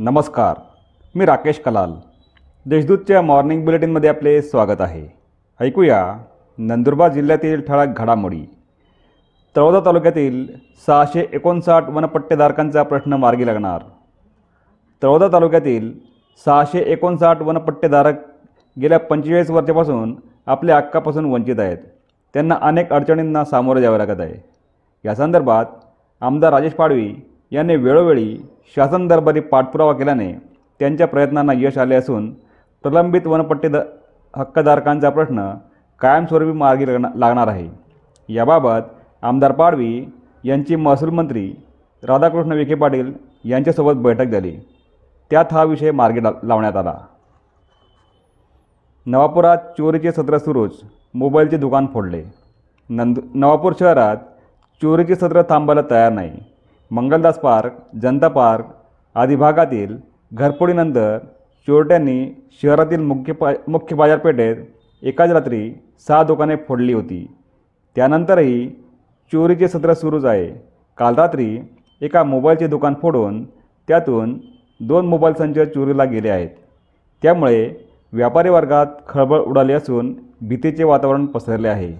नमस्कार मी राकेश कलाल. देशदूतच्या मॉर्निंग बुलेटिनमध्ये आपले स्वागत आहे. ऐकूया नंदुरबार जिल्ह्यातील ठळक घडामोडी. तळोदा तालुक्यातील सहाशे एकोणसाठ वनपट्टेधारकांचा प्रश्न मार्गी लागणार. तळोदा तालुक्यातील सहाशे एकोणसाठ वनपट्टेधारक गेल्या पंचेचाळीस वर्षापासून आपल्या हक्कापासून वंचित आहेत. त्यांना अनेक अडचणींना सामोरं जावं लागत आहे. या संदर्भात आमदार राजेश पाडवी याने वेळोवेळी शासन दरबारी पाठपुरावा केल्याने त्यांच्या प्रयत्नांना यश आले असून प्रलंबित वनपट्टी द हक्कधारकांचा प्रश्न कायमस्वरूपी मार्गी लागणार लागणार आहे. याबाबत आमदार पाडवी यांची महसूल मंत्री राधाकृष्ण विखे पाटील यांच्यासोबत बैठक झाली. त्यात हा विषय मार्गी ला लावण्यात आला. नवापुरात चोरीचे सत्र सुरूच मोबाईलचे दुकान फोडले. नंद नवापूर शहरात चोरीचे सत्र थांबायला तयार नाही. मंगलदास पार्क जनता पार्क आदी भागातील घरफोडीनंतर चोरट्यांनी शहरातील मुख्य पा मुख्य बाजारपेठेत एकाच रात्री सहा दुकाने फोडली होती. त्यानंतरही चोरीचे सत्र सुरूच आहे. काल रात्री एका मोबाईलचे दुकान फोडून त्यातून दोन मोबाईल संच चोरीला गेले आहेत. त्यामुळे व्यापारी वर्गात खळबळ उडाली असून भीतीचे वातावरण पसरले आहे.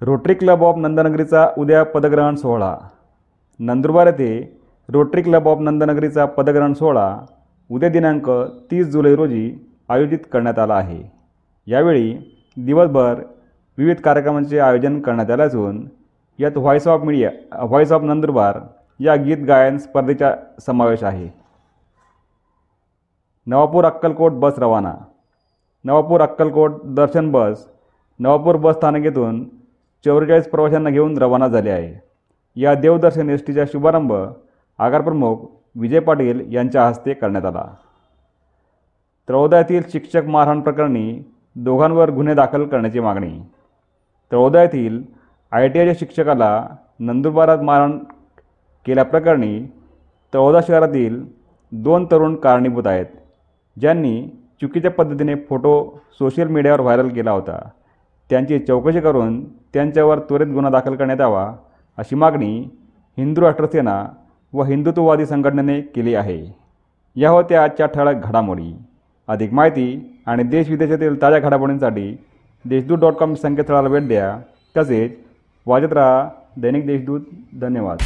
रोटरी क्लब ऑफ नंदनगरीचा उद्या पदग्रहण सोहळा. नंदुरबार येथे रोटरी क्लब ऑफ नंदनगरीचा पदग्रहण सोहळा उद्या दिनांक तीस जुलै रोजी आयोजित करण्यात आला आहे. यावेळी दिवसभर विविध कार्यक्रमांचे आयोजन करण्यात आले असून यात voice of media voice of Nandurbar या गीत गायन स्पर्धेचा समावेश आहे. नवापूर अक्कलकोट बस रवाना. नवापूर अक्कलकोट दर्शन बस नवापूर बस स्थानक येथून चौवेचाळीस प्रवाशांना घेऊन रवाना झाले आहे. या देवदर्शन एस टीचा शुभारंभ आगारप्रमुख विजय पाटील यांच्या हस्ते करण्यात आला. त्रौदयातील शिक्षक मारहाण प्रकरणी दोघांवर गुन्हे दाखल करण्याची मागणी. त्रौदयातील आय टी आयच्या शिक्षकाला नंदुरबारात मारहाण केल्याप्रकरणी तळोदा शहरातील दोन तरुण कारणीभूत आहेत ज्यांनी चुकीच्या पद्धतीने फोटो सोशल मीडियावर व्हायरल केला होता. त्यांची चौकशी करून त्यांच्यावर त्वरित गुन्हा दाखल करण्यात यावा अशी मागणी हिंदू राष्ट्रसेना व हिंदुत्ववादी संघटनेने केली आहे. या होत्या आजच्या ठळक घडामोडी. अधिक माहिती आणि देशविदेशातील ताज्या घडामोडींसाठी देशदूत डॉट कॉम संकेतस्थळाला भेट द्या. तसेच वाजत राहा दैनिक देशदूत. धन्यवाद.